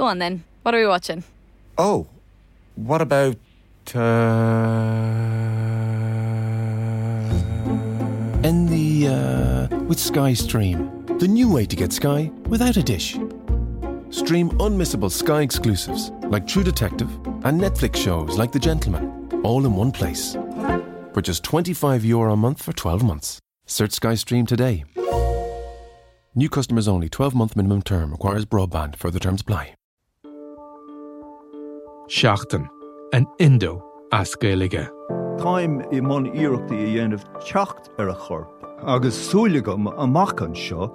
Go on then. What are we watching? Oh, what about. Uh... In the. Uh, with Sky Stream, the new way to get Sky without a dish. Stream unmissable Sky exclusives like True Detective and Netflix shows like The Gentlemen, all in one place. For just 25 euro a month for 12 months. Search Sky Stream today. New customers only, 12 month minimum term requires broadband. Further terms apply. Seachtain an Indo as scéige. Táim i món iireachta i dhéanamh techt ar a chorp, agus súlagam amachchan seo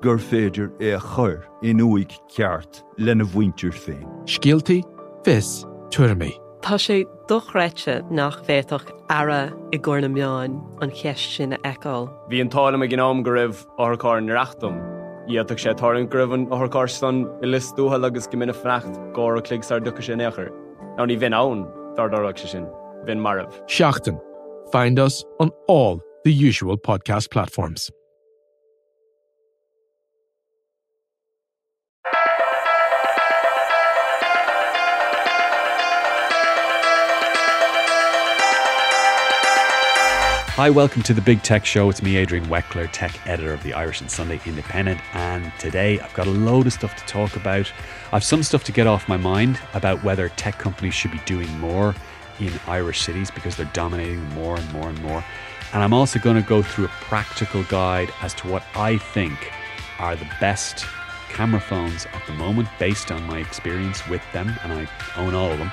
gur féidir é a chur in uig ceart lena bhaintir féin. Scialtaí fis tuairrmaí. Tá sé dochreite nach bhéach ara i gcóna meáin an cheist sin eáil. Bhí an tála a gnám go raibh áthcáin reachtam. Íach sé tárin gribhann áthcá san i listúthe agus go mina frecht gá a clig ar ducha sin éair. Ní bhín ann dardarach se sin, bhín marmh. Seachtain. Find us on all the usual podcast platforms. Hi, welcome to the Big Tech Show. It's me, Adrian Weckler, tech editor of the Irish and Sunday Independent. And today I've got a load of stuff to talk about. I've some stuff to get off my mind about whether tech companies should be doing more in Irish cities because they're dominating more and more and more. And I'm also going to go through a practical guide as to what I think are the best camera phones at the moment based on my experience with them, and I own all of them.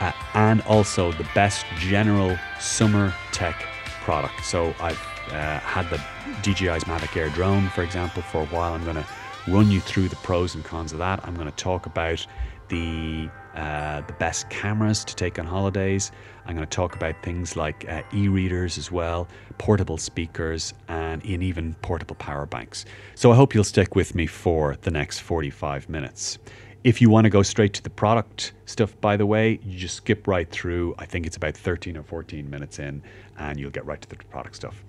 Uh, and also the best general summer tech product. So I've uh, had the DJI's Mavic Air drone, for example, for a while. I'm going to run you through the pros and cons of that. I'm going to talk about the uh, the best cameras to take on holidays. I'm going to talk about things like uh, e-readers as well, portable speakers, and, and even portable power banks. So I hope you'll stick with me for the next 45 minutes. If you want to go straight to the product stuff, by the way, you just skip right through. I think it's about 13 or 14 minutes in, and you'll get right to the product stuff.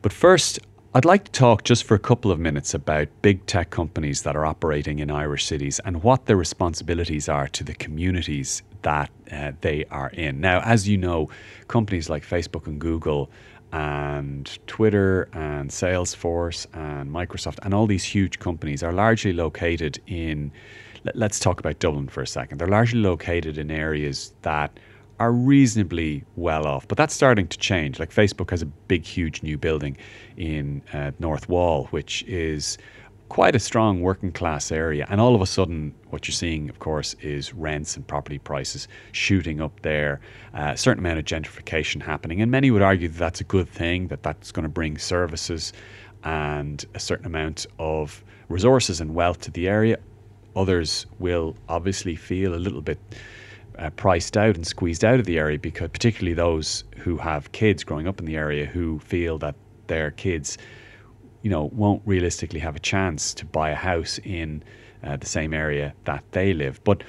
But first, I'd like to talk just for a couple of minutes about big tech companies that are operating in Irish cities and what their responsibilities are to the communities that uh, they are in. Now, as you know, companies like Facebook and Google and Twitter and Salesforce and Microsoft and all these huge companies are largely located in let's talk about Dublin for a second. They're largely located in areas that are reasonably well off, but that's starting to change. Like Facebook has a big, huge new building in uh, North Wall, which is quite a strong working class area. And all of a sudden, what you're seeing, of course, is rents and property prices shooting up there. Uh, a certain amount of gentrification happening, and many would argue that that's a good thing. That that's going to bring services and a certain amount of resources and wealth to the area. Others will obviously feel a little bit uh, priced out and squeezed out of the area because particularly those who have kids growing up in the area who feel that their kids you know won't realistically have a chance to buy a house in uh, the same area that they live. But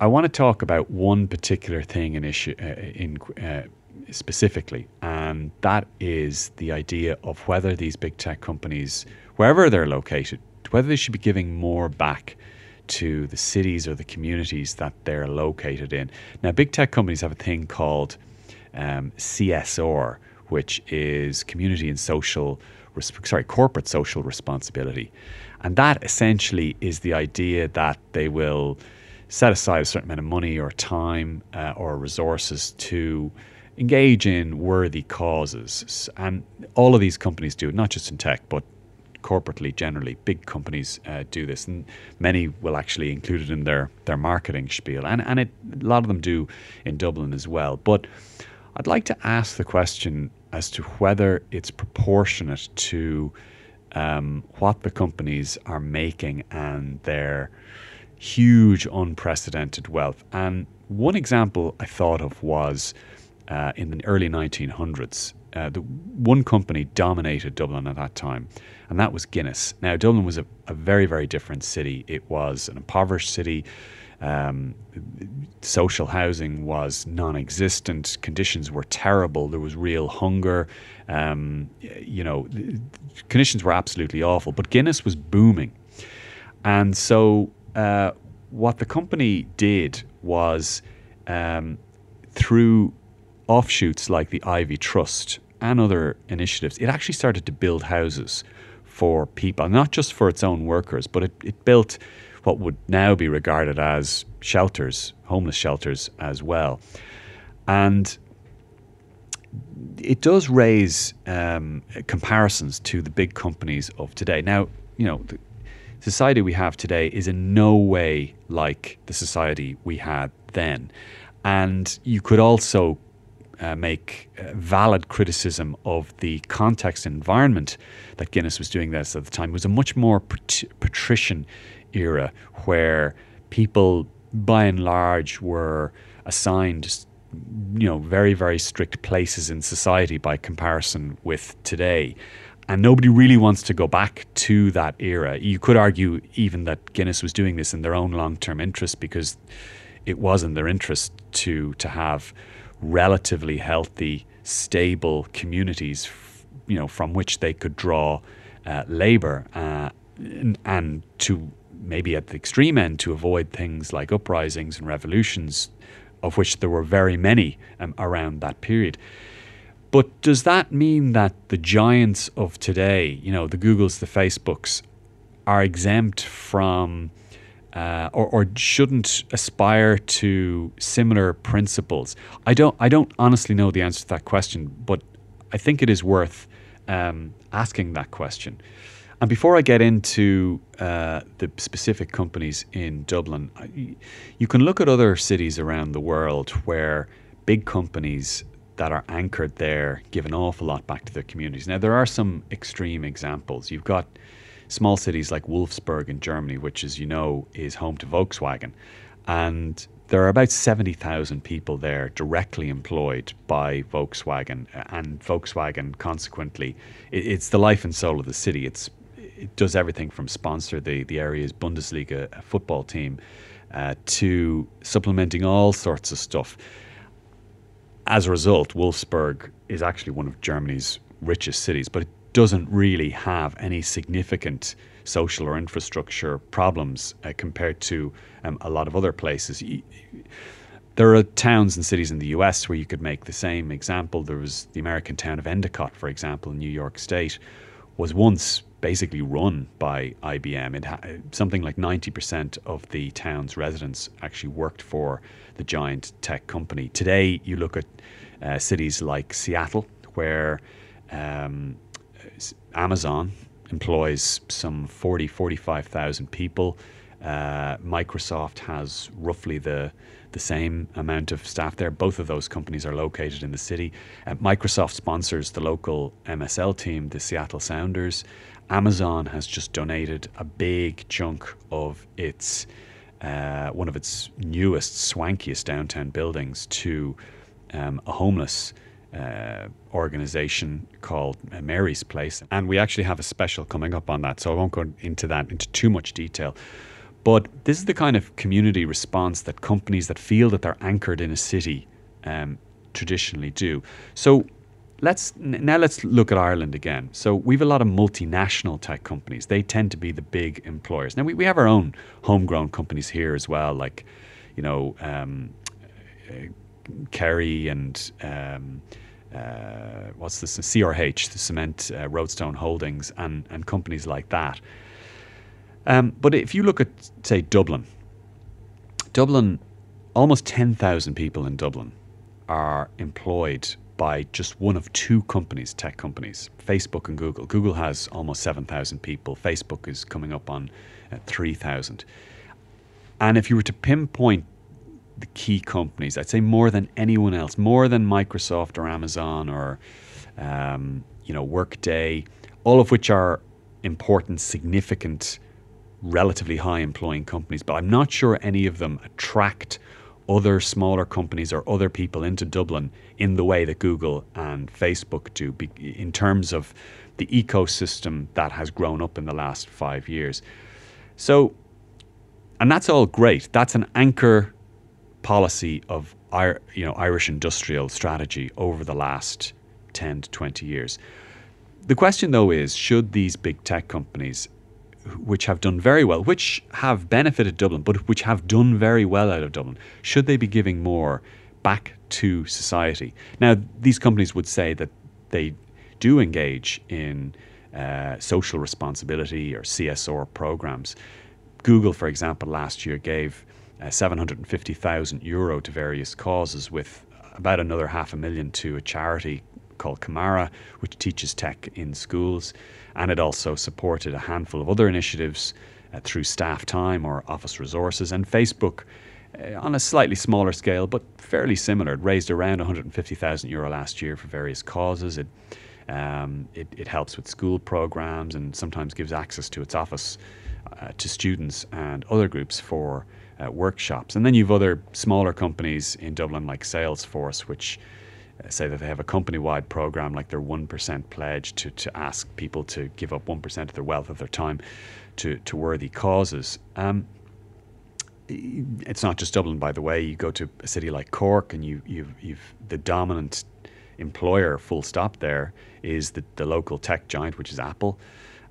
I want to talk about one particular thing in issue uh, in uh, specifically and that is the idea of whether these big tech companies wherever they're located whether they should be giving more back to the cities or the communities that they're located in. Now, big tech companies have a thing called um, CSR, which is community and social, sorry, corporate social responsibility. And that essentially is the idea that they will set aside a certain amount of money or time uh, or resources to engage in worthy causes. And all of these companies do, it, not just in tech, but corporately generally. Big companies uh, do this, and many will actually include it in their their marketing spiel, and and it, a lot of them do in Dublin as well. But I'd like to ask the question as to whether it's proportionate to um, what the companies are making and their huge unprecedented wealth. And one example I thought of was uh, in the early 1900s. Uh, the one company dominated Dublin at that time, and that was Guinness. Now, Dublin was a, a very, very different city. It was an impoverished city. Um, social housing was non existent. Conditions were terrible. There was real hunger. Um, you know, conditions were absolutely awful. But Guinness was booming. And so, uh, what the company did was um, through offshoots like the Iveagh Trust and other initiatives, it actually started to build houses for people, not just for its own workers, but it, it built what would now be regarded as shelters, homeless shelters as well. And it does raise um, comparisons to the big companies of today. Now, you know, the society we have today is in no way like the society we had then. And you could also uh, make uh, valid criticism of the context and environment that Guinness was doing this at the time. It was a much more pat- patrician era where people by and large were assigned you know very very strict places in society by comparison with today. And nobody really wants to go back to that era. You could argue even that Guinness was doing this in their own long-term interest because it was in their interest to to have relatively healthy stable communities you know from which they could draw uh, labor uh, and, to maybe at the extreme end to avoid things like uprisings and revolutions of which there were very many um, around that period. But does that mean that the giants of today, you know, the Googles, the Facebooks, are exempt from uh, or, or, shouldn't aspire to similar principles? I don't. I don't honestly know the answer to that question, but I think it is worth um, asking that question. And before I get into uh, the specific companies in Dublin, you can look at other cities around the world where big companies that are anchored there give an awful lot back to their communities. Now, there are some extreme examples. You've got small cities like Wolfsburg in Germany, which, as you know, is home to Volkswagen. And there are about 70,000 people there directly employed by Volkswagen, and Volkswagen, consequently, it's the life and soul of the city. It's it does everything from sponsor the the area's Bundesliga football team uh, to supplementing all sorts of stuff. As a result, Wolfsburg is actually one of Germany's richest cities, but doesn't really have any significant social or infrastructure problems uh, compared to um, a lot of other places. There are towns and cities in the US where you could make the same example. There was the American town of Endicott, for example, in New York State, was once basically run by IBM. It ha- something like 90% of the town's residents actually worked for the giant tech company. Today, you look at uh, cities like Seattle, where um, Amazon employs some 40, 45,000 people. Uh, Microsoft has roughly the the same amount of staff there. Both of those companies are located in the city. Uh, Microsoft sponsors the local MSL team, the Seattle Sounders. Amazon has just donated a big chunk of its uh, one of its newest, swankiest downtown buildings to um, a homeless uh, organization called Mary's Place. And we actually have a special coming up on that, so I won't go into that into too much detail. But this is the kind of community response that companies that feel that they're anchored in a city um, traditionally do. So let's now let's look at Ireland again. So we've a lot of multinational tech companies. They tend to be the big employers. Now we, we have our own homegrown companies here as well, like you know um, uh, Kerry and. Um, uh, what's this? CRH, the Cement uh, Roadstone Holdings, and, and companies like that. Um, but if you look at, say, Dublin, Dublin, almost 10,000 people in Dublin are employed by just one of two companies, tech companies, Facebook and Google. Google has almost 7,000 people, Facebook is coming up on uh, 3,000. And if you were to pinpoint the key companies, I'd say more than anyone else, more than Microsoft or Amazon or um, you know Workday, all of which are important, significant relatively high employing companies, but I'm not sure any of them attract other smaller companies or other people into Dublin in the way that Google and Facebook do, in terms of the ecosystem that has grown up in the last five years. So, and that's all great. That's an anchor policy of you know Irish industrial strategy over the last 10 to 20 years. The question though is should these big tech companies which have done very well, which have benefited Dublin, but which have done very well out of Dublin, should they be giving more back to society? Now, these companies would say that they do engage in uh, social responsibility or CSR programs. Google, for example, last year gave uh, 750,000 euro to various causes, with about another half a million to a charity called Camara, which teaches tech in schools. And it also supported a handful of other initiatives uh, through staff time or office resources. And Facebook, uh, on a slightly smaller scale, but fairly similar, it raised around 150,000 euro last year for various causes. It, um, it, it, helps with school programs and sometimes gives access to its office uh, to students and other groups for uh, workshops. And then you've other smaller companies in Dublin like Salesforce, which uh, say that they have a company wide program like their 1% pledge to, to ask people to give up 1% of their wealth, of their time to, to worthy causes. Um, it's not just Dublin, by the way. You go to a city like Cork, and you, you've, you've the dominant employer, full stop. There is the, the local tech giant, which is Apple,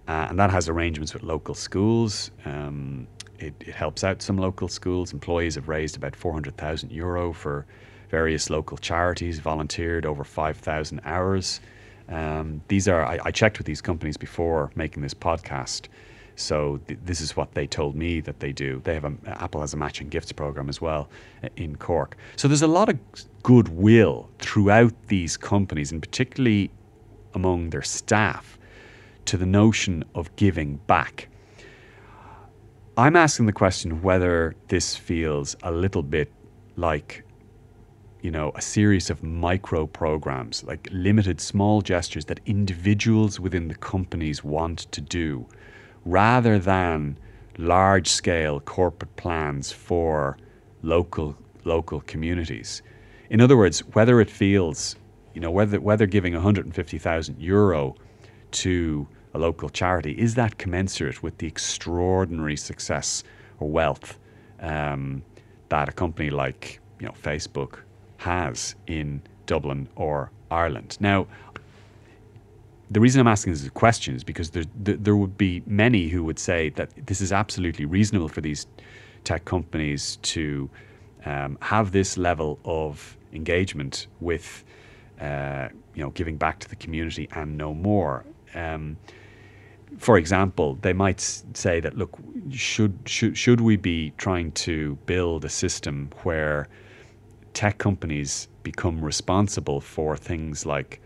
uh, and that has arrangements with local schools. Um, it, it, helps out some local schools. Employees have raised about 400,000 euro for various local charities, volunteered over 5,000 hours. Um, these are, I, I, checked with these companies before making this podcast. So th- this is what they told me that they do. They have a, Apple has a matching gifts program as well uh, in Cork. So there's a lot of goodwill throughout these companies, and particularly among their staff, to the notion of giving back. I'm asking the question whether this feels a little bit like, you know, a series of micro programs, like limited small gestures that individuals within the companies want to do, rather than large scale corporate plans for local local communities. In other words, whether it feels, you know, whether whether giving 150,000 euro to a local charity, is that commensurate with the extraordinary success or wealth um, that a company like you know Facebook has in Dublin or Ireland? Now, the reason I'm asking this question is because there, there, there would be many who would say that this is absolutely reasonable for these tech companies to um, have this level of engagement with, uh, you know, giving back to the community and no more. Um, for example, they might say that look, should should should we be trying to build a system where tech companies become responsible for things like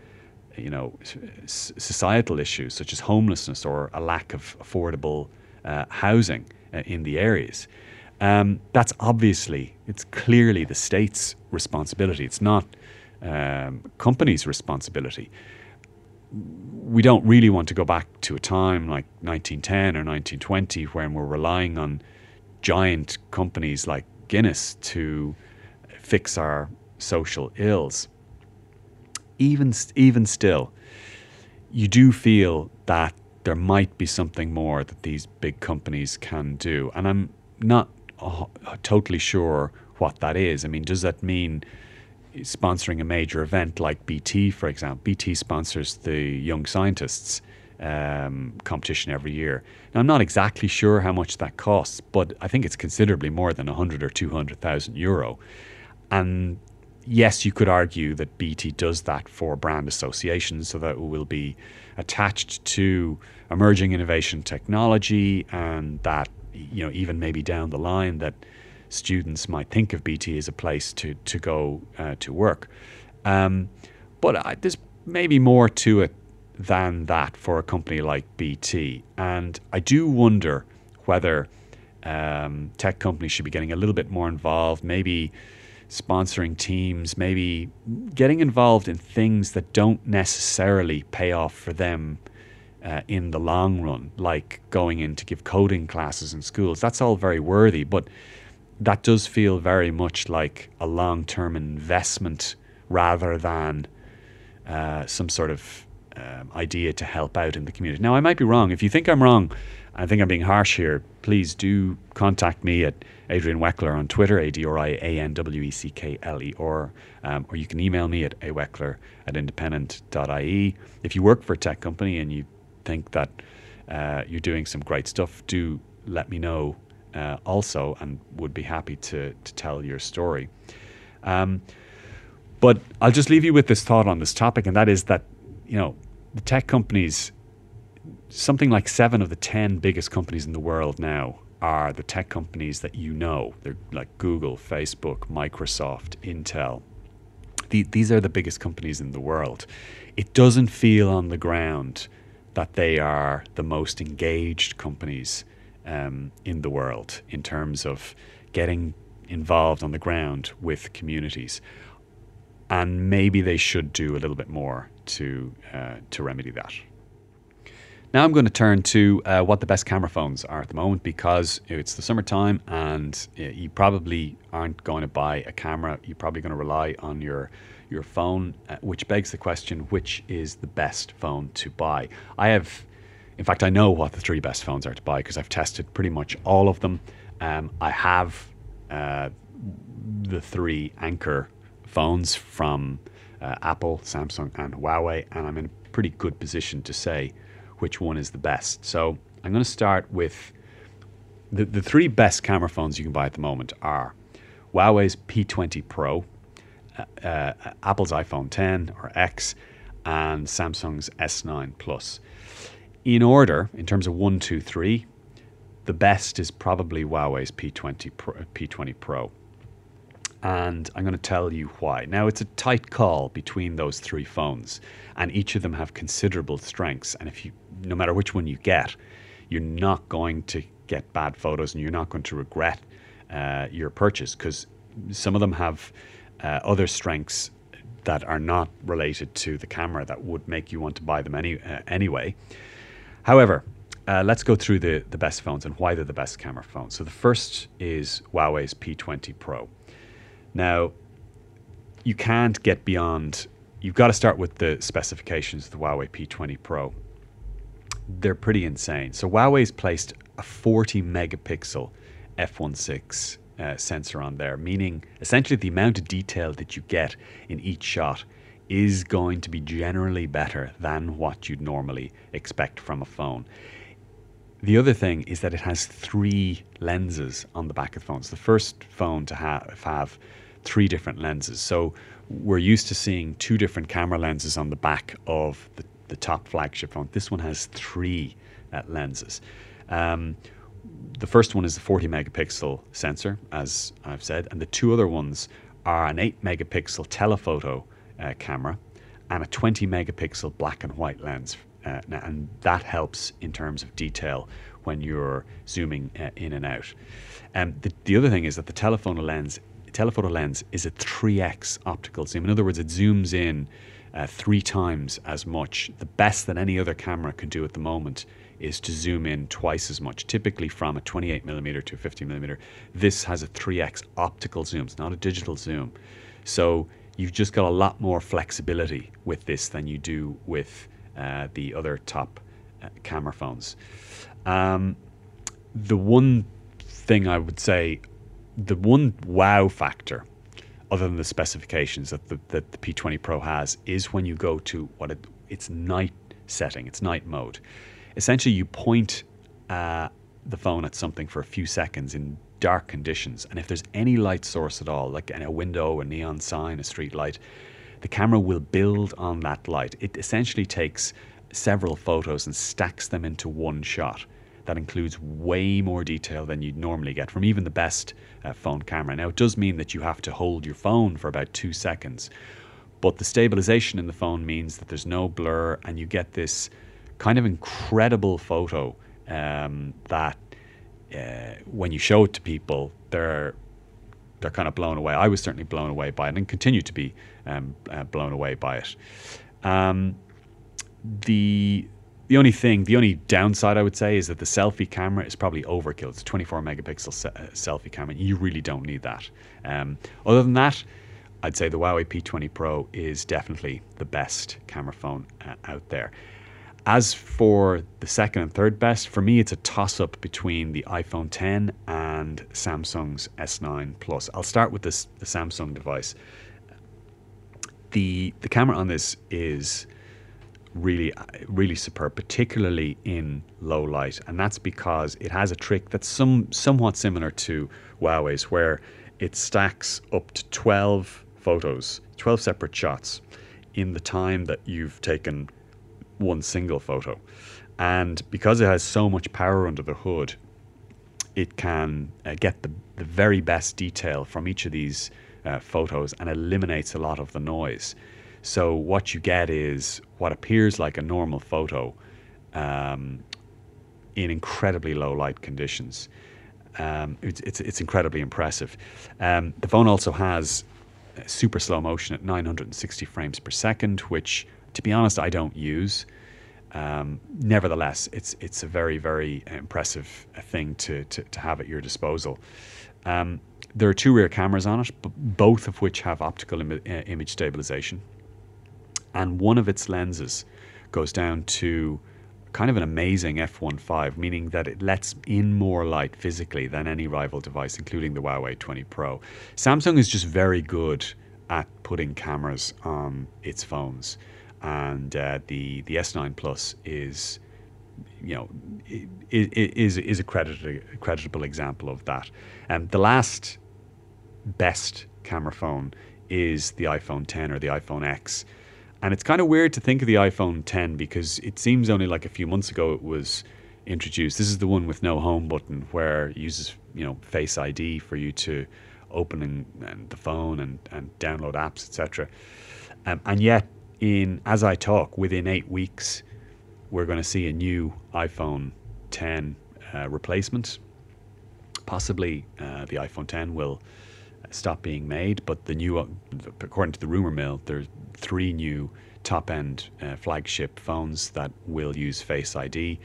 you know societal issues such as homelessness or a lack of affordable uh, housing uh, in the areas. Um, that's obviously it's clearly the state's responsibility. It's not um, companies' responsibility we don't really want to go back to a time like 1910 or 1920 when we're relying on giant companies like Guinness to fix our social ills. Even even still, you do feel that there might be something more that these big companies can do, and I'm not totally sure what that is. I mean, does that mean sponsoring a major event like BT, for example. BT sponsors the Young Scientists um, competition every year. Now, I'm not exactly sure how much that costs, but I think it's considerably more than 100 or 200,000 euro. And yes, you could argue that BT does that for brand associations so that it will be attached to emerging innovation technology and that, you know, even maybe down the line that students might think of BT as a place to to go uh, to work. Um, but I, there's maybe more to it than that for a company like BT, and I do wonder whether um, tech companies should be getting a little bit more involved, maybe sponsoring teams, maybe getting involved in things that don't necessarily pay off for them. Uh, in the long run, like going in to give coding classes in schools, that's all very worthy. But that does feel very much like a long term investment rather than uh, some sort of um, idea to help out in the community. Now, I might be wrong. If you think I'm wrong, I think I'm being harsh here, please do contact me at Adrian Weckler on Twitter, A D R I A N W E C K L E, or, um, or you can email me at aweckler at independent.ie. If you work for a tech company and you think that uh, you're doing some great stuff, do let me know uh, also, and would be happy to to tell your story. Um, but I'll just leave you with this thought on this topic, and that is that you know the tech companies, something like seven of the ten biggest companies in the world now are the tech companies that you know. They're like Google, Facebook, Microsoft, Intel. The, these are the biggest companies in the world. It doesn't feel on the ground that they are the most engaged companies um, in the world in terms of getting involved on the ground with communities. And maybe they should do a little bit more to uh, to remedy that. Now I'm going to turn to uh, what the best camera phones are at the moment because it's the summertime and uh, you probably aren't going to buy a camera. You're probably going to rely on your your phone, uh, which begs the question: which is the best phone to buy? I have, in fact, I know what the three best phones are to buy because I've tested pretty much all of them. Um, I have uh, the three anchor phones from uh, Apple, Samsung, and Huawei, and I'm in a pretty good position to say which one is the best. So I'm going to start with the, the three best camera phones you can buy at the moment are Huawei's P20 Pro, uh, uh, Apple's iPhone 10 or X, and Samsung's S9 Plus. In order, in terms of one, two, three, the best is probably Huawei's P20 Pro, P20 Pro. And I'm going to tell you why. Now, it's a tight call between those three phones, and each of them have considerable strengths. And if you no matter which one you get, you're not going to get bad photos and you're not going to regret uh, your purchase because some of them have uh, other strengths that are not related to the camera that would make you want to buy them any, uh, anyway. However, uh, let's go through the, the best phones and why they're the best camera phones. So the first is Huawei's P20 Pro. Now, you can't get beyond, you've got to start with the specifications of the Huawei P20 Pro they're pretty insane. So Huawei's placed a 40 megapixel f1.6 uh, sensor on there, meaning essentially the amount of detail that you get in each shot is going to be generally better than what you'd normally expect from a phone. The other thing is that it has three lenses on the back of the phone. It's the first phone to have, have three different lenses. So we're used to seeing two different camera lenses on the back of the the top flagship phone. This one has three uh, lenses. Um, the first one is the 40 megapixel sensor, as I've said, and the two other ones are an 8 megapixel telephoto uh, camera and a 20 megapixel black and white lens. Uh, and that helps in terms of detail when you're zooming uh, in and out. Um, the, the other thing is that the telephoto lens, telephoto lens is a 3x optical zoom. In other words, it zooms in uh, three times as much. The best that any other camera can do at the moment is to zoom in twice as much, typically from a 28 millimeter to a 50 millimeter. This has a 3x optical zoom, it's not a digital zoom. So you've just got a lot more flexibility with this than you do with uh, the other top uh, camera phones. Um, the one thing I would say, the one wow factor other than the specifications that the, that the P20 Pro has, is when you go to what it, it's night setting, it's night mode. Essentially, you point uh, the phone at something for a few seconds in dark conditions, and if there's any light source at all, like a window, a neon sign, a street light, the camera will build on that light. It essentially takes several photos and stacks them into one shot that includes way more detail than you'd normally get from even the best uh, phone camera. Now, it does mean that you have to hold your phone for about two seconds, but the stabilization in the phone means that there's no blur and you get this kind of incredible photo um, that uh, when you show it to people, they're they're kind of blown away. I was certainly blown away by it and continue to be um, uh, blown away by it. Um, the the only thing, the only downside I would say is that the selfie camera is probably overkill. It's a 24 megapixel se- uh, selfie camera. You really don't need that. Um, other than that, I'd say the Huawei P20 Pro is definitely the best camera phone uh, out there. As for the second and third best, for me, it's a toss up between the iPhone 10 and Samsung's S9 Plus. I'll start with this, the Samsung device. The, the camera on this is really, really superb, particularly in low light, and that's because it has a trick that's some somewhat similar to Huawei's, where it stacks up to twelve photos, twelve separate shots, in the time that you've taken one single photo, and because it has so much power under the hood, it can uh, get the the very best detail from each of these uh, photos and eliminates a lot of the noise. So what you get is what appears like a normal photo um, in incredibly low light conditions. Um, it's, it's, it's incredibly impressive. Um, the phone also has super slow motion at 960 frames per second, which, to be honest, I don't use. Um, nevertheless, it's it's a very very impressive thing to, to, to have at your disposal. Um, there are two rear cameras on it, both of which have optical Im- uh, image stabilization and one of its lenses goes down to kind of an amazing f1.5, meaning that it lets in more light physically than any rival device, including the Huawei 20 Pro. Samsung is just very good at putting cameras on its phones, and uh, the the S9 Plus is, you know, is is a creditable creditable example of that. And um, the last best camera phone is the iPhone 10 or the iPhone X. And it's kind of weird to think of the iPhone 10 because it seems only like a few months ago it was introduced. This is the one with no home button where it uses, you know, Face ID for you to open and, and the phone and, and download apps, etc. Um, and yet, in as I talk, within eight weeks, we're going to see a new iPhone 10 uh, replacement. Possibly uh, the iPhone 10 will stop being made, but the new, according to the rumor mill, there's three new top end uh, flagship phones that will use Face ID,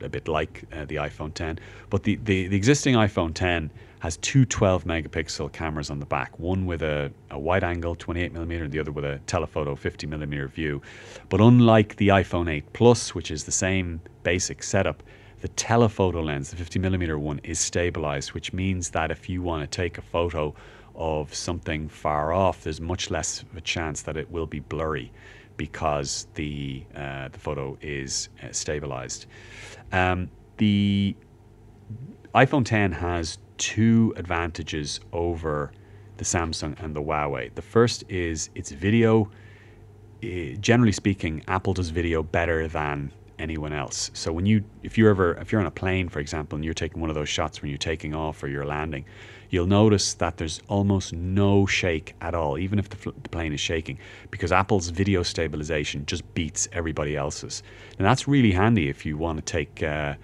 a bit like uh, the iPhone 10. But the, the, the, existing iPhone 10 has two 12 megapixel cameras on the back, one with a, a wide angle 28 millimeter and the other with a telephoto 50 millimeter view. But unlike the iPhone 8 Plus, which is the same basic setup, the telephoto lens, the 50 millimeter one, is stabilized, which means that if you want to take a photo of something far off, there's much less of a chance that it will be blurry because the uh, the photo is uh, stabilized. Um, the iPhone 10 has two advantages over the Samsung and the Huawei. The first is its video. Generally speaking, Apple does video better than anyone else. So when you, if you're ever, if you're on a plane, for example, and you're taking one of those shots when you're taking off or you're landing, you'll notice that there's almost no shake at all, even if the, fl- the plane is shaking, because Apple's video stabilization just beats everybody else's. And that's really handy if you want to take uh,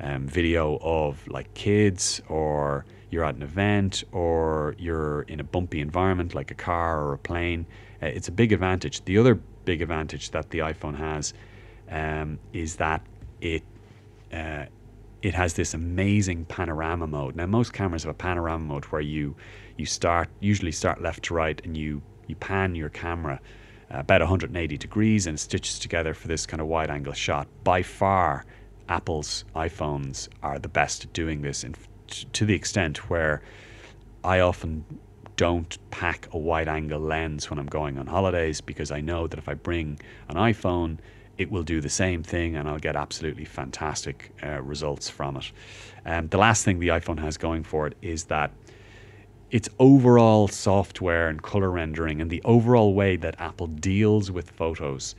um, video of like kids or you're at an event or you're in a bumpy environment like a car or a plane. Uh, it's a big advantage. The other big advantage that the iPhone has um, is that it uh, it has this amazing panorama mode. Now most cameras have a panorama mode where you you start usually start left to right and you you pan your camera uh, about 180 degrees and stitches together for this kind of wide angle shot. By far, Apple's iPhones are the best at doing this, and to the extent where I often don't pack a wide angle lens when I'm going on holidays because I know that if I bring an iPhone it will do the same thing and I'll get absolutely fantastic uh, results from it. Um, the last thing the iPhone has going for it is that its overall software and color rendering and the overall way that Apple deals with photos,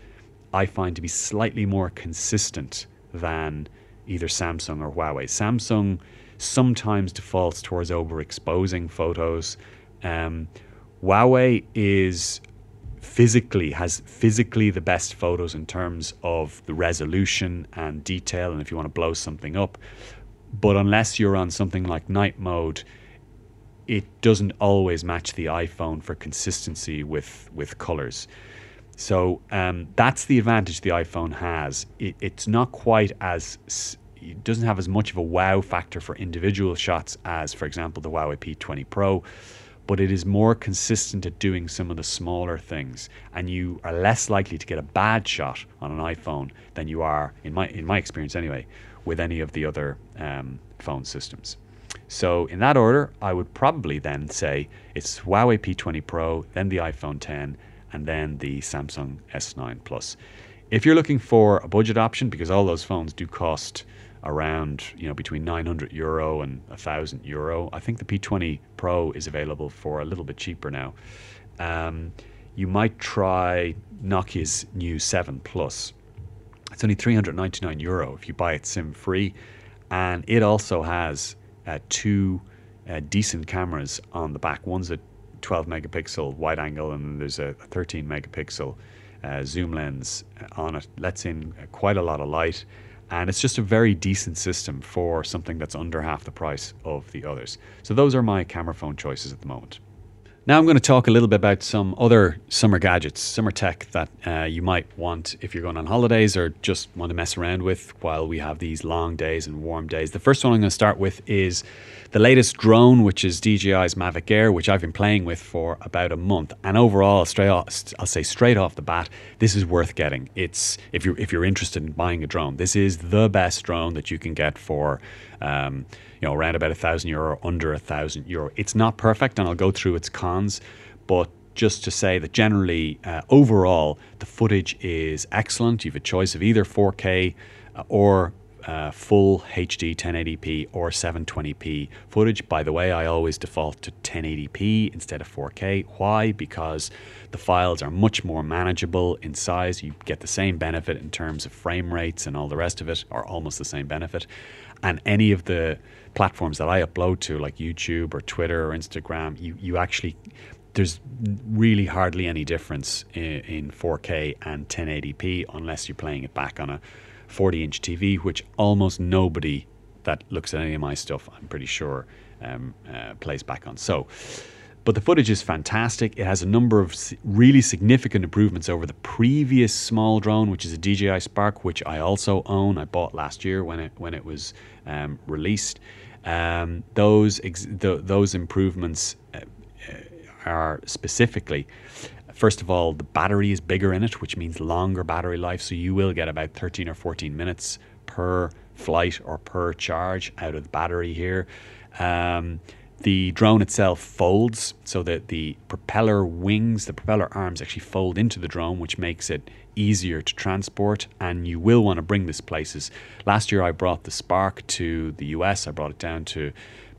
I find to be slightly more consistent than either Samsung or Huawei. Samsung sometimes defaults towards overexposing photos. Um, Huawei is physically has physically the best photos in terms of the resolution and detail and if you want to blow something up but unless you're on something like night mode it doesn't always match the iphone for consistency with with colors so um, that's the advantage the iphone has. It, it's not quite as it doesn't have as much of a wow factor for individual shots as for example the huawei p20 pro but it is more consistent at doing some of the smaller things. And you are less likely to get a bad shot on an iphone than you are in my in my experience anyway with any of the other um, phone systems. So in that order i would probably then say it's huawei p20 pro then the iphone 10 and then the samsung s9 plus. If you're looking for a budget option, because all those phones do cost around you know between 900 euro and 1000 euro i think the p20 pro is available for a little bit cheaper now. Um, you might try nokia's new 7 plus. It's only 399 euro if you buy it sim free and it also has uh, two uh, decent cameras on the back. One's a 12 megapixel wide angle and there's a 13 megapixel uh, zoom lens on it lets in quite a lot of light and it's just a very decent system for something that's under half the price of the others. So those are my camera phone choices at the moment. Now I'm going to talk a little bit about some other summer gadgets, summer tech that uh, you might want if you're going on holidays or just want to mess around with while we have these long days and warm days. The first one I'm going to start with is the latest drone, which is DJI's Mavic Air, which I've been playing with for about a month. And overall, straight off, I'll say straight off the bat, this is worth getting. It's if you're if you're interested in buying a drone, this is the best drone that you can get for. Um, you know, around about a thousand euro, or under a thousand euro. It's not perfect, and I'll go through its cons, but just to say that generally, uh, overall, the footage is excellent. You have a choice of either 4K uh, or uh, full HD 1080p or 720p footage. By the way, I always default to 1080p instead of 4K. Why? Because the files are much more manageable in size. You get the same benefit in terms of frame rates and all the rest of it, or almost the same benefit. And any of the platforms that I upload to, like YouTube or Twitter or Instagram, you, you actually there's really hardly any difference in, in 4K and 1080p unless you're playing it back on a 40 inch TV, which almost nobody that looks at any of my stuff, I'm pretty sure, um, uh, plays back on. So, but the footage is fantastic. It has a number of really significant improvements over the previous small drone, which is a DJI Spark, which I also own. I bought last year when it when it was um, released. Um, those those improvements uh, uh, are specifically First of all, the battery is bigger in it, which means longer battery life. So you will get about 13 or 14 minutes per flight or per charge out of the battery here. Um, the drone itself folds so that the propeller wings, the propeller arms actually fold into the drone, which makes it easier to transport. And you will want to bring this places. Last year, I brought the Spark to the US. I brought it down to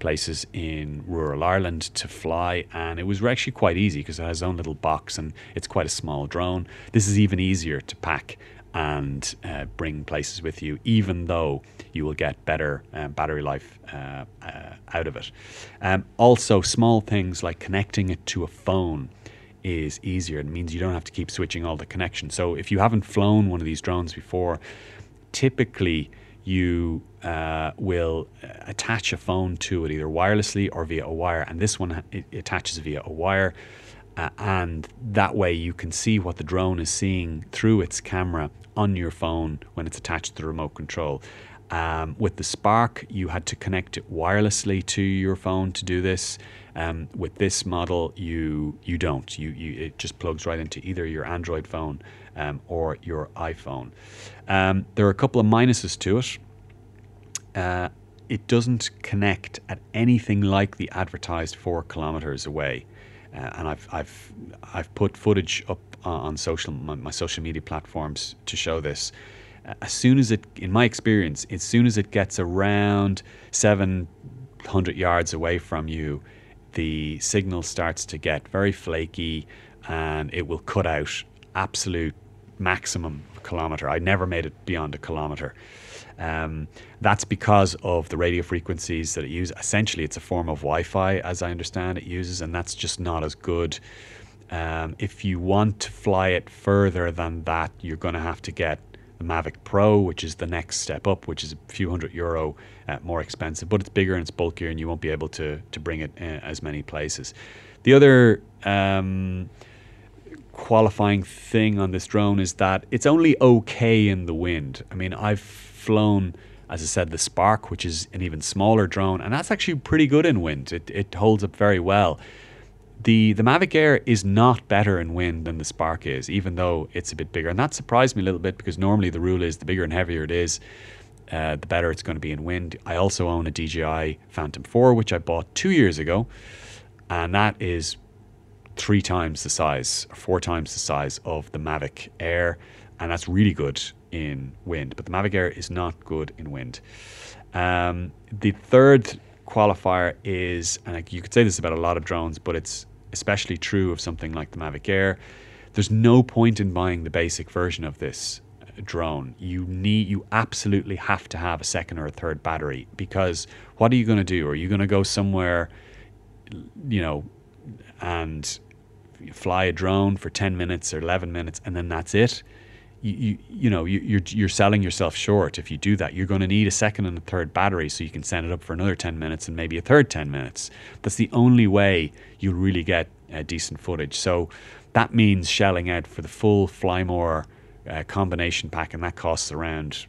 places in rural Ireland to fly, and it was actually quite easy because it has its own little box and it's quite a small drone. This is even easier to pack and uh, bring places with you, even though you will get better um, battery life uh, uh, out of it. Um, also, small things like connecting it to a phone is easier. It means you don't have to keep switching all the connections. So, if you haven't flown one of these drones before, typically you uh, will uh, attach a phone to it either wirelessly or via a wire, and this one attaches via a wire. Uh, and that way you can see what the drone is seeing through its camera on your phone when it's attached to the remote control. Um, with the Spark, you had to connect it wirelessly to your phone to do this. Um, with this model, you you don't. You, you it just plugs right into either your Android phone um, or your iPhone. Um, there are a couple of minuses to it. Uh, it doesn't connect at anything like the advertised four kilometers away. Uh, and I've, I've, I've put footage up on social my, my social media platforms to show this. As soon as it, in my experience, as soon as it gets around 700 yards away from you, the signal starts to get very flaky and it will cut out absolute maximum kilometer. I never made it beyond a kilometer. Um, that's because of the radio frequencies that it uses. Essentially, it's a form of Wi Fi, as I understand it uses, and that's just not as good. Um, if you want to fly it further than that, you're going to have to get the Mavic Pro, which is the next step up, which is a few hundred euro uh, more expensive, but it's bigger and it's bulkier, and you won't be able to to bring it uh, as many places. The other um, qualifying thing on this drone is that it's only okay in the wind. I mean, I've flown, as I said, the Spark, which is an even smaller drone, and that's actually pretty good in wind. It, it holds up very well. The, the Mavic Air is not better in wind than the Spark is, even though it's a bit bigger. And that surprised me a little bit because normally the rule is the bigger and heavier it is, uh, the better it's going to be in wind. I also own a DJI Phantom 4, which I bought two years ago, and that is three times the size, or four times the size of the Mavic Air. and that's really good in wind. But the Mavic Air is not good in wind. Um, the third qualifier is, and you could say this about a lot of drones, but it's especially true of something like the Mavic Air. There's no point in buying the basic version of this uh, drone. You need, you absolutely have to have a second or a third battery because what are you going to do? Are you going to go somewhere, you know, and fly a drone for 10 minutes or 11 minutes and then that's it? You, you, know you, you're you're selling yourself short if you do that. You're going to need a second and a third battery so you can send it up for another ten minutes and maybe a third ten minutes. That's the only way you'll really get uh, decent footage. So that means shelling out for the full Fly More uh, combination pack, and that costs around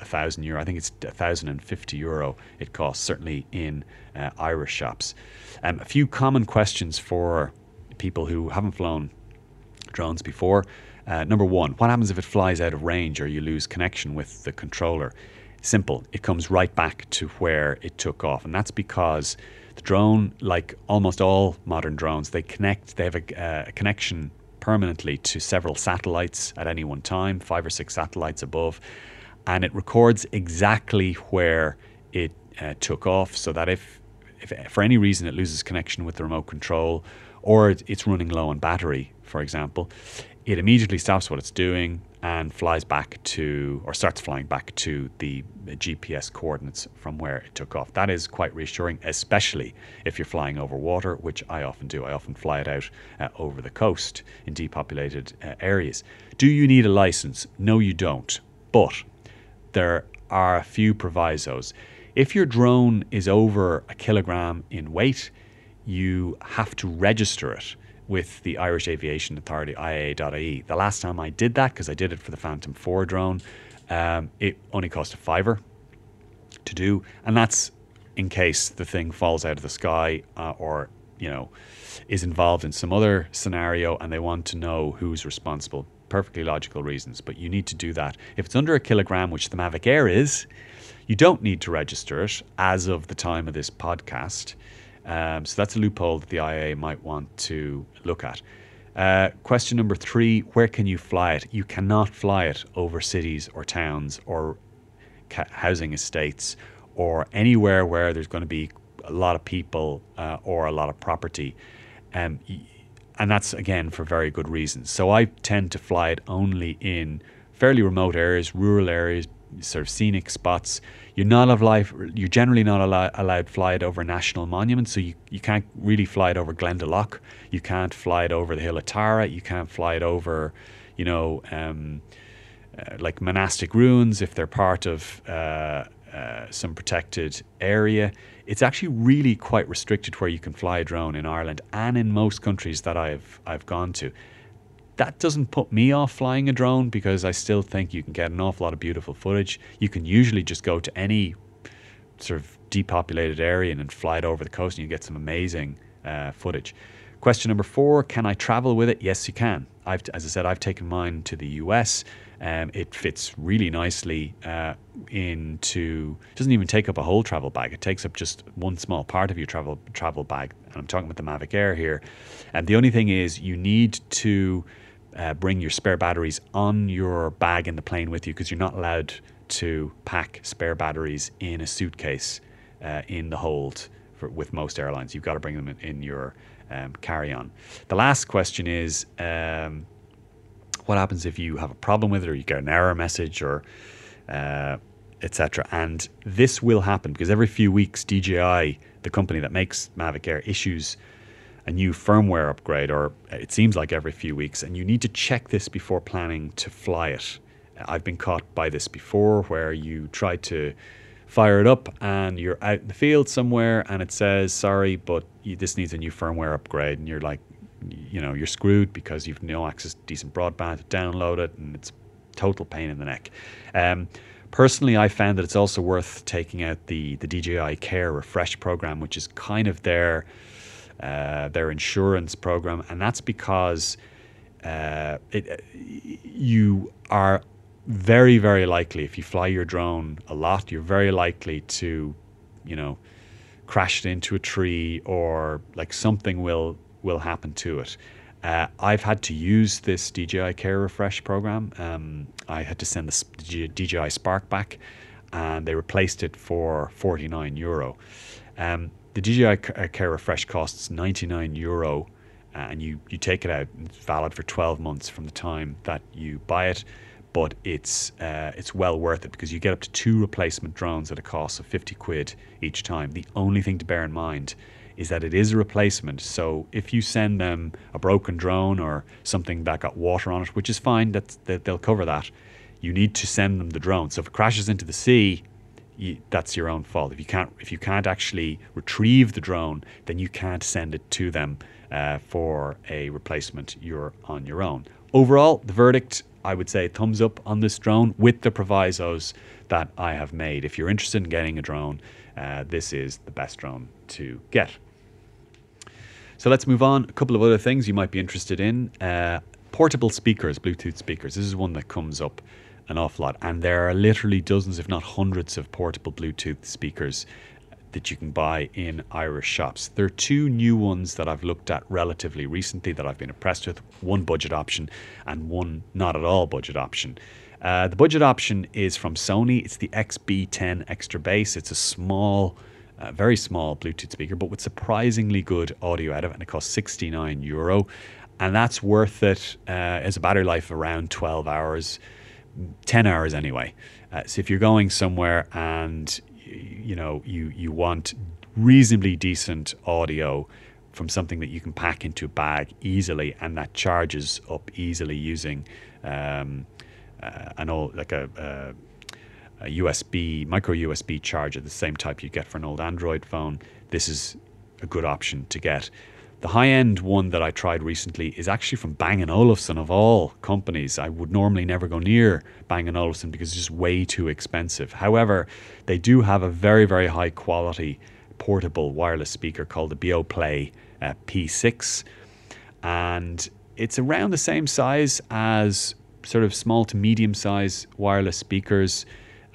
a thousand euro. I think it's a thousand and fifty euro. It costs certainly in uh, Irish shops. Um, a few common questions for people who haven't flown drones before. Uh, number one, what happens if it flies out of range or you lose connection with the controller? Simple, it comes right back to where it took off. And that's because the drone, like almost all modern drones, they connect, they have a, uh, a connection permanently to several satellites at any one time, five or six satellites above. And it records exactly where it uh, took off so that if, if for any reason it loses connection with the remote control or it's running low on battery, for example, it immediately stops what it's doing and flies back to, or starts flying back to the GPS coordinates from where it took off. That is quite reassuring, especially if you're flying over water, which I often do. I often fly it out uh, over the coast in depopulated uh, areas. Do you need a license? No, you don't. But there are a few provisos. If your drone is over a kilogram in weight, you have to register it with the Irish Aviation Authority, IAA.ie. The last time I did that, because I did it for the Phantom 4 drone, um, it only cost a fiver to do. And that's in case the thing falls out of the sky uh, or, you know, is involved in some other scenario and they want to know who's responsible. Perfectly logical reasons, but you need to do that. If it's under a kilogram, which the Mavic Air is, you don't need to register it as of the time of this podcast. Um, so that's a loophole that the IA might want to look at. Uh, question number three Where can you fly it? You cannot fly it over cities or towns or ca- housing estates or anywhere where there's going to be a lot of people uh, or a lot of property. Um, and that's again for very good reasons. So I tend to fly it only in fairly remote areas, rural areas, sort of scenic spots. You're not allowed, you're generally not allow, allowed to fly it over national monuments, so you, you can't really fly it over Glendalough. You can't fly it over the hill of Tara. You can't fly it over, you know, um, uh, like monastic ruins if they're part of uh, uh, some protected area. It's actually really quite restricted where you can fly a drone in Ireland and in most countries that I've I've gone to that doesn't put me off flying a drone because I still think you can get an awful lot of beautiful footage. You can usually just go to any sort of depopulated area and then fly it over the coast and you get some amazing uh, footage. Question number four Can I travel with it? Yes, you can. I've, as I said, I've taken mine to the US. Um, it fits really nicely uh, into. Doesn't even take up a whole travel bag. It takes up just one small part of your travel travel bag. And I'm talking about the Mavic Air here. And the only thing is, you need to uh, bring your spare batteries on your bag in the plane with you because you're not allowed to pack spare batteries in a suitcase uh, in the hold for, with most airlines. You've got to bring them in, your um, carry on. The last question is um, what happens if you have a problem with it or you get an error message or uh, etc. And this will happen because every few weeks, DJI, the company that makes Mavic Air, issues a new firmware upgrade, or it seems like every few weeks, and you need to check this before planning to fly it. I've been caught by this before where you try to fire it up and you're out in the field somewhere and it says, sorry, but you, this needs a new firmware upgrade. And you're like, you know, you're screwed because you've no access to decent broadband to download it and it's total pain in the neck. Um, personally, I found that it's also worth taking out the, the DJI Care Refresh program, which is kind of their uh, their insurance program, and that's because uh, it, you are very, very likely if you fly your drone a lot, you're very likely to, you know, crash it into a tree or like something will will happen to it. Uh, I've had to use this DJI Care Refresh program. Um, I had to send the DJI Spark back, and they replaced it for 49 euro. Um, the DJI uh, Care Refresh costs 99 euro, and you, you take it out. It's valid for 12 months from the time that you buy it but it's uh, it's well worth it because you get up to two replacement drones at a cost of 50 quid each time. The only thing to bear in mind is that it is a replacement. So if you send them a broken drone or something that got water on it, which is fine, that they'll cover that. You need to send them the drone. So if it crashes into the sea, you, that's your own fault. If you can't if you can't actually retrieve the drone, then you can't send it to them uh, for a replacement. You're on your own. Overall, the verdict I would say thumbs up on this drone with the provisos that I have made. If you're interested in getting a drone, uh, this is the best drone to get. So let's move on. A couple of other things you might be interested in. Uh, portable speakers, Bluetooth speakers. This is one that comes up an awful lot. And there are literally dozens, if not hundreds, of portable Bluetooth speakers that you can buy in Irish shops. There are two new ones that I've looked at relatively recently that I've been impressed with one budget option and one not at all budget option. Uh, the budget option is from Sony. It's the XB10 Extra Bass. It's a small, uh, very small Bluetooth speaker, but with surprisingly good audio out of it, and it costs 69 euro. And that's worth it uh, as a battery life of around 12 hours, 10 hours anyway. Uh, so if you're going somewhere and you know you you want reasonably decent audio from something that you can pack into a bag easily and that charges up easily using um, uh, an old like a, a, a USB micro USB charger, the same type you get for an old Android phone. This is a good option to get. The high end one that I tried recently is actually from Bang & Olufsen of all companies. I would normally never go near Bang & Olufsen because it's just way too expensive. However, they do have a very, very high quality portable wireless speaker called the Beoplay uh, P6. And it's around the same size as sort of small to medium size wireless speakers,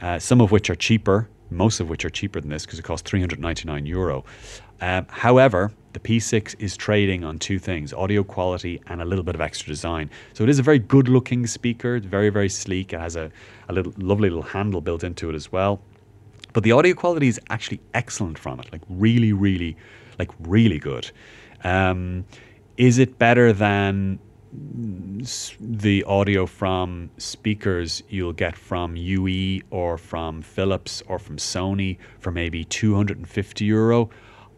uh, some of which are cheaper, most of which are cheaper than this because it costs 399 euro. Um, however, the P6 is trading on two things audio quality and a little bit of extra design. So it is a very good looking speaker, very, very sleek. It has a, a little lovely little handle built into it as well. But the audio quality is actually excellent from it, like really, really, like really good. Um, is it better than the audio from speakers you'll get from UE or from Philips or from Sony for maybe 250 euro?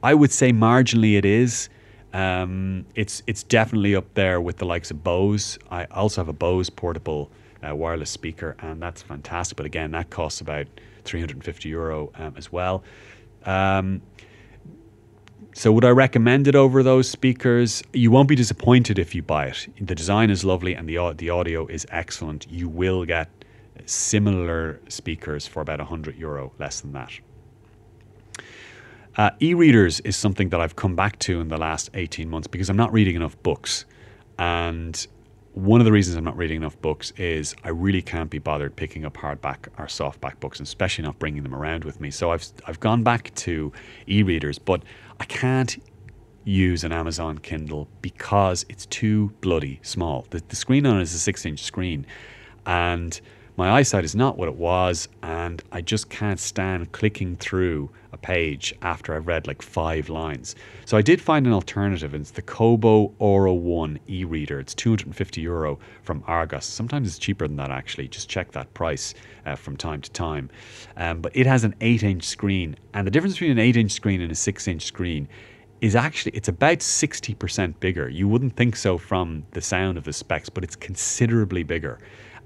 I would say marginally it is. Um, it's it's definitely up there with the likes of Bose. I also have a Bose portable uh, wireless speaker, and that's fantastic. But again, that costs about 350 euro um, as well. Um, so would I recommend it over those speakers? You won't be disappointed if you buy it. The design is lovely and the the audio is excellent. You will get similar speakers for about 100 euro less than that. Uh, e readers is something that I've come back to in the last 18 months because I'm not reading enough books. And one of the reasons I'm not reading enough books is I really can't be bothered picking up hardback or softback books, and especially not bringing them around with me. So I've, I've gone back to e readers, but I can't use an Amazon Kindle because it's too bloody small. The, the screen on it is a six inch screen. And my eyesight is not what it was, and I just can't stand clicking through a page after I've read like five lines. So I did find an alternative. And it's the Kobo Aura 1 e reader. It's 250 euro from Argos. Sometimes it's cheaper than that, actually. Just check that price uh, from time to time. Um, but it has an 8 inch screen, and the difference between an 8 inch screen and a 6 inch screen is actually it's about 60% bigger. You wouldn't think so from the sound of the specs, but it's considerably bigger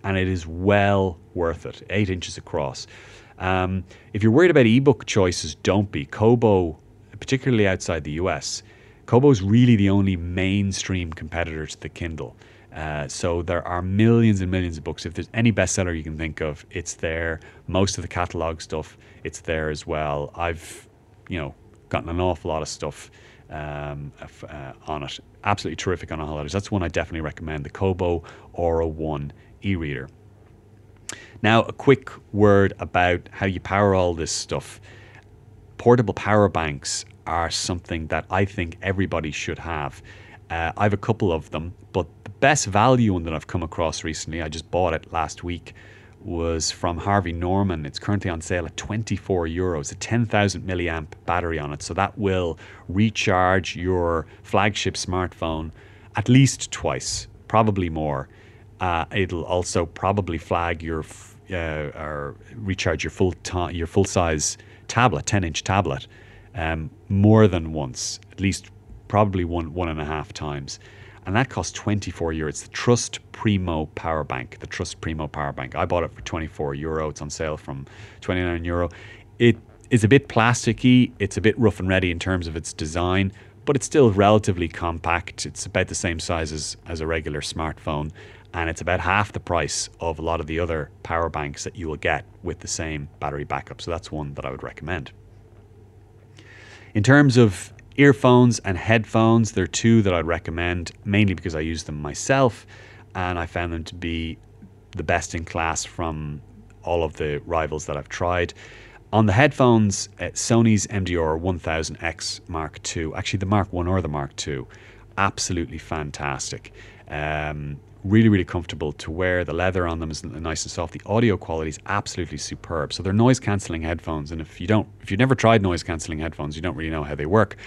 and it is well worth it. Eight inches across. Um, if you're worried about ebook choices, don't be. Kobo, particularly outside the US, Kobo is really the only mainstream competitor to the Kindle. Uh, so there are millions and millions of books. If there's any bestseller you can think of, it's there. Most of the catalog stuff, it's there as well. I've, you know, gotten an awful lot of stuff um, uh, on it. Absolutely terrific on holidays. That's one I definitely recommend. The Kobo Aura One e reader. Now, a quick word about how you power all this stuff. Portable power banks are something that I think everybody should have. Uh, I have a couple of them, but the best value one that I've come across recently, I just bought it last week, was from Harvey Norman. It's currently on sale at 24 euros, a 10,000 milliamp battery on it. So that will recharge your flagship smartphone at least twice, probably more. Uh, it'll also probably flag your uh, or recharge your full ta- your full size tablet, 10 inch tablet, um, more than once, at least probably one one and a half times and that costs 24 euro. It's the Trust Primo power bank. The Trust Primo power bank. I bought it for 24 euro. It's on sale from 29 euro. It is a bit plasticky. It's a bit rough and ready in terms of its design, but it's still relatively compact. It's about the same size as, as a regular smartphone, and it's about half the price of a lot of the other power banks that you will get with the same battery backup. So that's one that I would recommend. In terms of Earphones and headphones, they're two that I'd recommend, mainly because I use them myself and I found them to be the best in class from all of the rivals that I've tried. On the headphones, uh, Sony's MDR 1000X Mark II, actually the Mark 1 or the Mark II, absolutely fantastic. Um, really, really comfortable to wear. The leather on them is nice and soft. The audio quality is absolutely superb. So they're noise cancelling headphones, and if you don't, if you've never tried noise cancelling headphones, you don't really know how they work.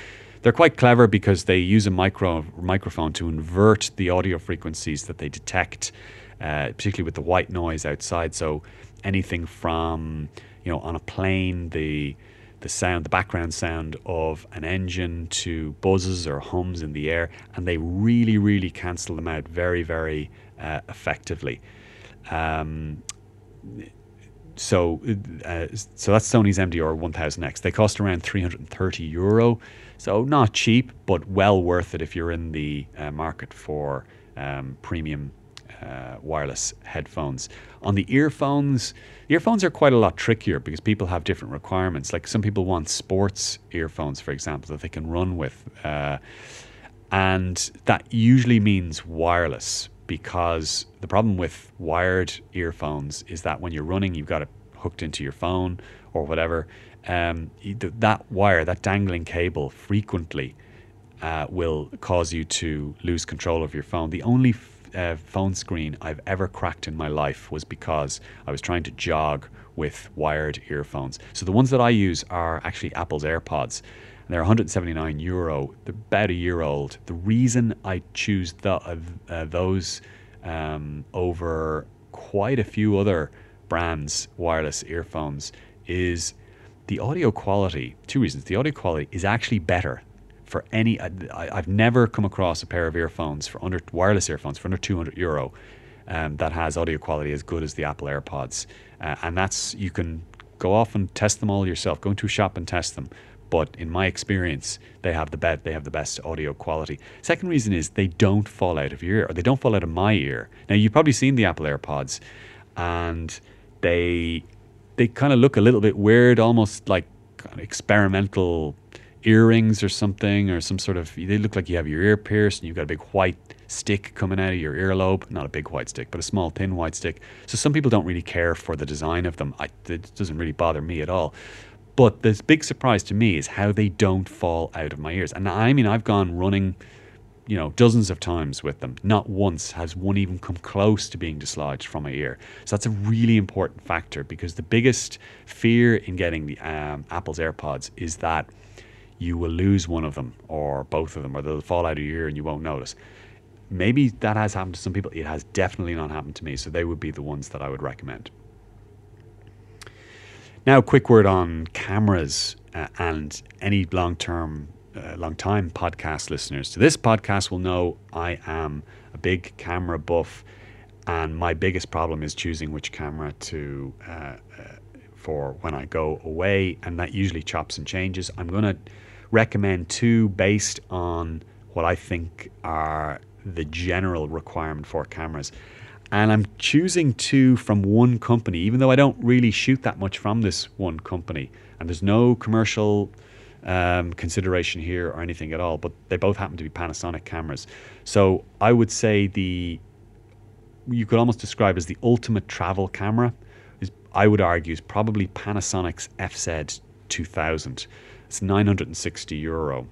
They're quite clever because they use a micro microphone to invert the audio frequencies that they detect, uh, particularly with the white noise outside. So anything from you know on a plane the the sound, the background sound of an engine to buzzes or hums in the air, and they really, really cancel them out very, very uh, effectively. Um, so, uh, so that's Sony's MDR 1000X. They cost around 330 euro, so not cheap, but well worth it if you're in the uh, market for um, premium uh, wireless headphones. On the earphones, earphones are quite a lot trickier because people have different requirements. Like some people want sports earphones, for example, that they can run with. Uh, and that usually means wireless because the problem with wired earphones is that when you're running, you've got it hooked into your phone or whatever. Um, that wire, that dangling cable, frequently uh, will cause you to lose control of your phone. The only uh, phone screen I've ever cracked in my life was because I was trying to jog with wired earphones. So the ones that I use are actually Apple's AirPods. They're 179 euro. They're about a year old. The reason I choose the, uh, uh, those um, over quite a few other brands' wireless earphones is the audio quality. Two reasons. The audio quality is actually better for any. I, have never come across a pair of earphones for under wireless earphones for under 200 euro um, that has audio quality as good as the Apple AirPods, uh, and that's you can go off and test them all yourself. Go into a shop and test them. But in my experience, they have the best they have the best audio quality. Second reason is they don't fall out of your ear, or they don't fall out of my ear. Now you've probably seen the Apple AirPods, and they they kind of look a little bit weird, almost like experimental earrings or something, or some sort of. They look like you have your ear pierced and you've got a big white stick coming out of your earlobe. Not a big white stick, but a small, thin white stick. So some people don't really care for the design of them. I, it doesn't really bother me at all. But the big surprise to me is how they don't fall out of my ears. And I mean, I've gone running, you know, dozens of times with them. Not once has one even come close to being dislodged from my ear. So that's a really important factor because the biggest fear in getting the um, Apple's AirPods is that you will lose one of them or both of them, or they'll fall out of your ear and you won't notice. Maybe that has happened to some people. It has definitely not happened to me. So they would be the ones that I would recommend. Now, a quick word on cameras uh, and any long term, uh, long time podcast listeners to this podcast will know I am a big camera buff, and my biggest problem is choosing which camera to. Uh, uh for when I go away, and that usually chops and changes. I'm to recommend two based on what I think are the general requirement for cameras. And I'm choosing two from one company, even though I don't really shoot that much from this one company. And there's no commercial um, consideration here or anything at all, but they both happen to be Panasonic cameras. So I would say the, you could almost describe as the ultimate travel camera, is I would argue is probably Panasonic's FZ 2000. It's 960 euro.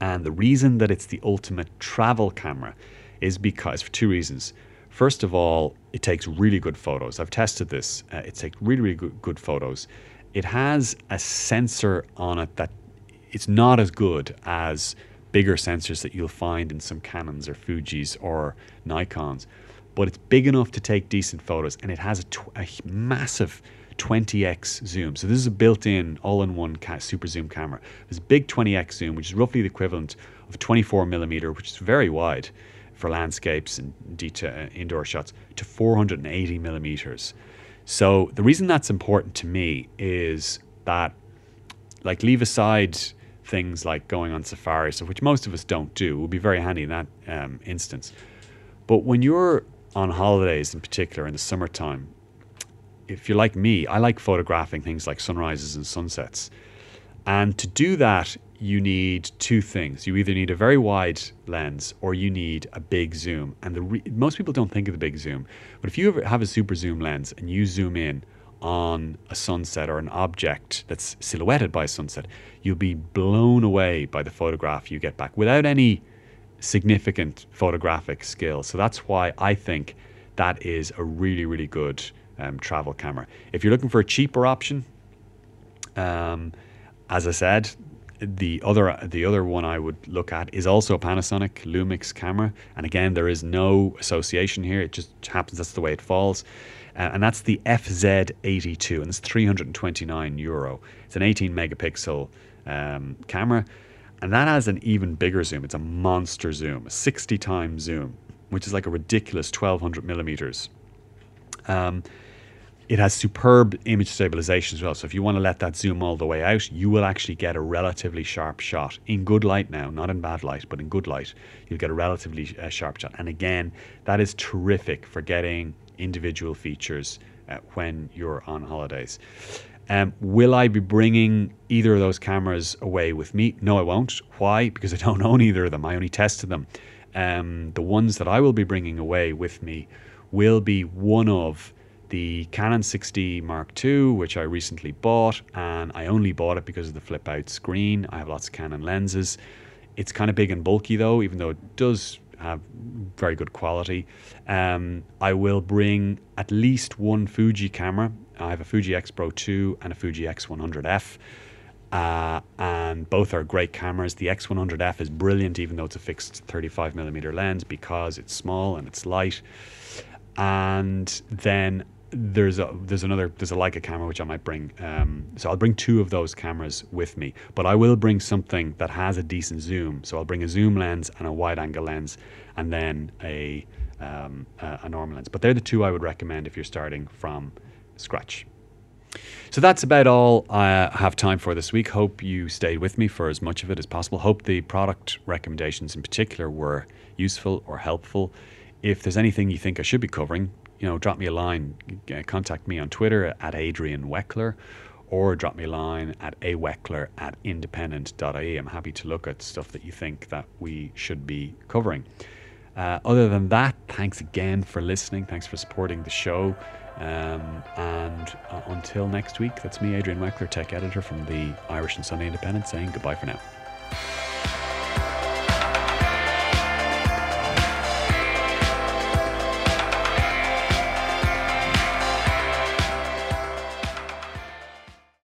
And the reason that it's the ultimate travel camera is because, for two reasons. First of all, it takes really good photos. I've tested this. Uh, it takes really, really good, good photos. It has a sensor on it that it's not as good as bigger sensors that you'll find in some Canons or Fujis or Nikons, but it's big enough to take decent photos and it has a, a massive 20x zoom. So this is a built-in all-in-one super zoom camera. A big 20x zoom, which is roughly the equivalent of 24 millimeter, which is very wide for landscapes and detail, uh, indoor shots, to 480 millimeters. So the reason that's important to me is that, like, leave aside things like going on safari, so which most of us don't do, will be very handy in that um, instance. But when you're on holidays, in particular in the summertime, if you're like me, I like photographing things like sunrises and sunsets. And to do that, you need two things. You either need a very wide lens or you need a big zoom. And re- most people don't think of the big zoom, but if you have a super zoom lens and you zoom in on a sunset or an object that's silhouetted by a sunset, you'll be blown away by the photograph you get back without any significant photographic skill. So that's why I think that is a really, really good um, travel camera. If you're looking for a cheaper option, um, as I said, the other the other one I would look at is also a Panasonic Lumix camera, and again there is no association here. It just happens that's the way it falls, uh, and that's the FZ82, and it's 329 euro. It's an 18 megapixel um, camera, and that has an even bigger zoom. It's a monster zoom, a 60 times zoom, which is like a ridiculous 1200 millimeters. Um, it has superb image stabilization as well. So if you want to let that zoom all the way out, you will actually get a relatively sharp shot in good light now, not in bad light, but in good light, you'll get a relatively uh, sharp shot. And again, that is terrific for getting individual features uh, when you're on holidays. Um, will I be bringing either of those cameras away with me? No, I won't. Why? Because I don't own either of them. I only tested them. Um, the ones that I will be bringing away with me will be one of the Canon 6D Mark II, which I recently bought, and I only bought it because of the flip out screen. I have lots of Canon lenses. It's kind of big and bulky though, even though it does have very good quality. Um, I will bring at least one Fuji camera. I have a Fuji X Pro 2 and a Fuji X100F. Uh, and both are great cameras. The X100F is brilliant, even though it's a fixed 35mm lens, because it's small and it's light. And then there's a there's another there's a Leica camera which I might bring. Um, so I'll bring two of those cameras with me, but I will bring something that has a decent zoom. So I'll bring a zoom lens and a wide angle lens, and then a um, a, a normal lens. But they're the two I would recommend if you're starting from scratch. So that's about all I have time for this week. Hope you stayed with me for as much of it as possible. Hope the product recommendations in particular were useful or helpful. If there's anything you think I should be covering, you know, drop me a line. Contact me on Twitter at Adrian Weckler or drop me a line at aweckler at independent.ie. I'm happy to look at stuff that you think that we should be covering. Uh, other than that, thanks again for listening. Thanks for supporting the show. Um, and uh, until next week, that's me, Adrian Weckler, tech editor from the Irish and Sunday Independent, saying goodbye for now.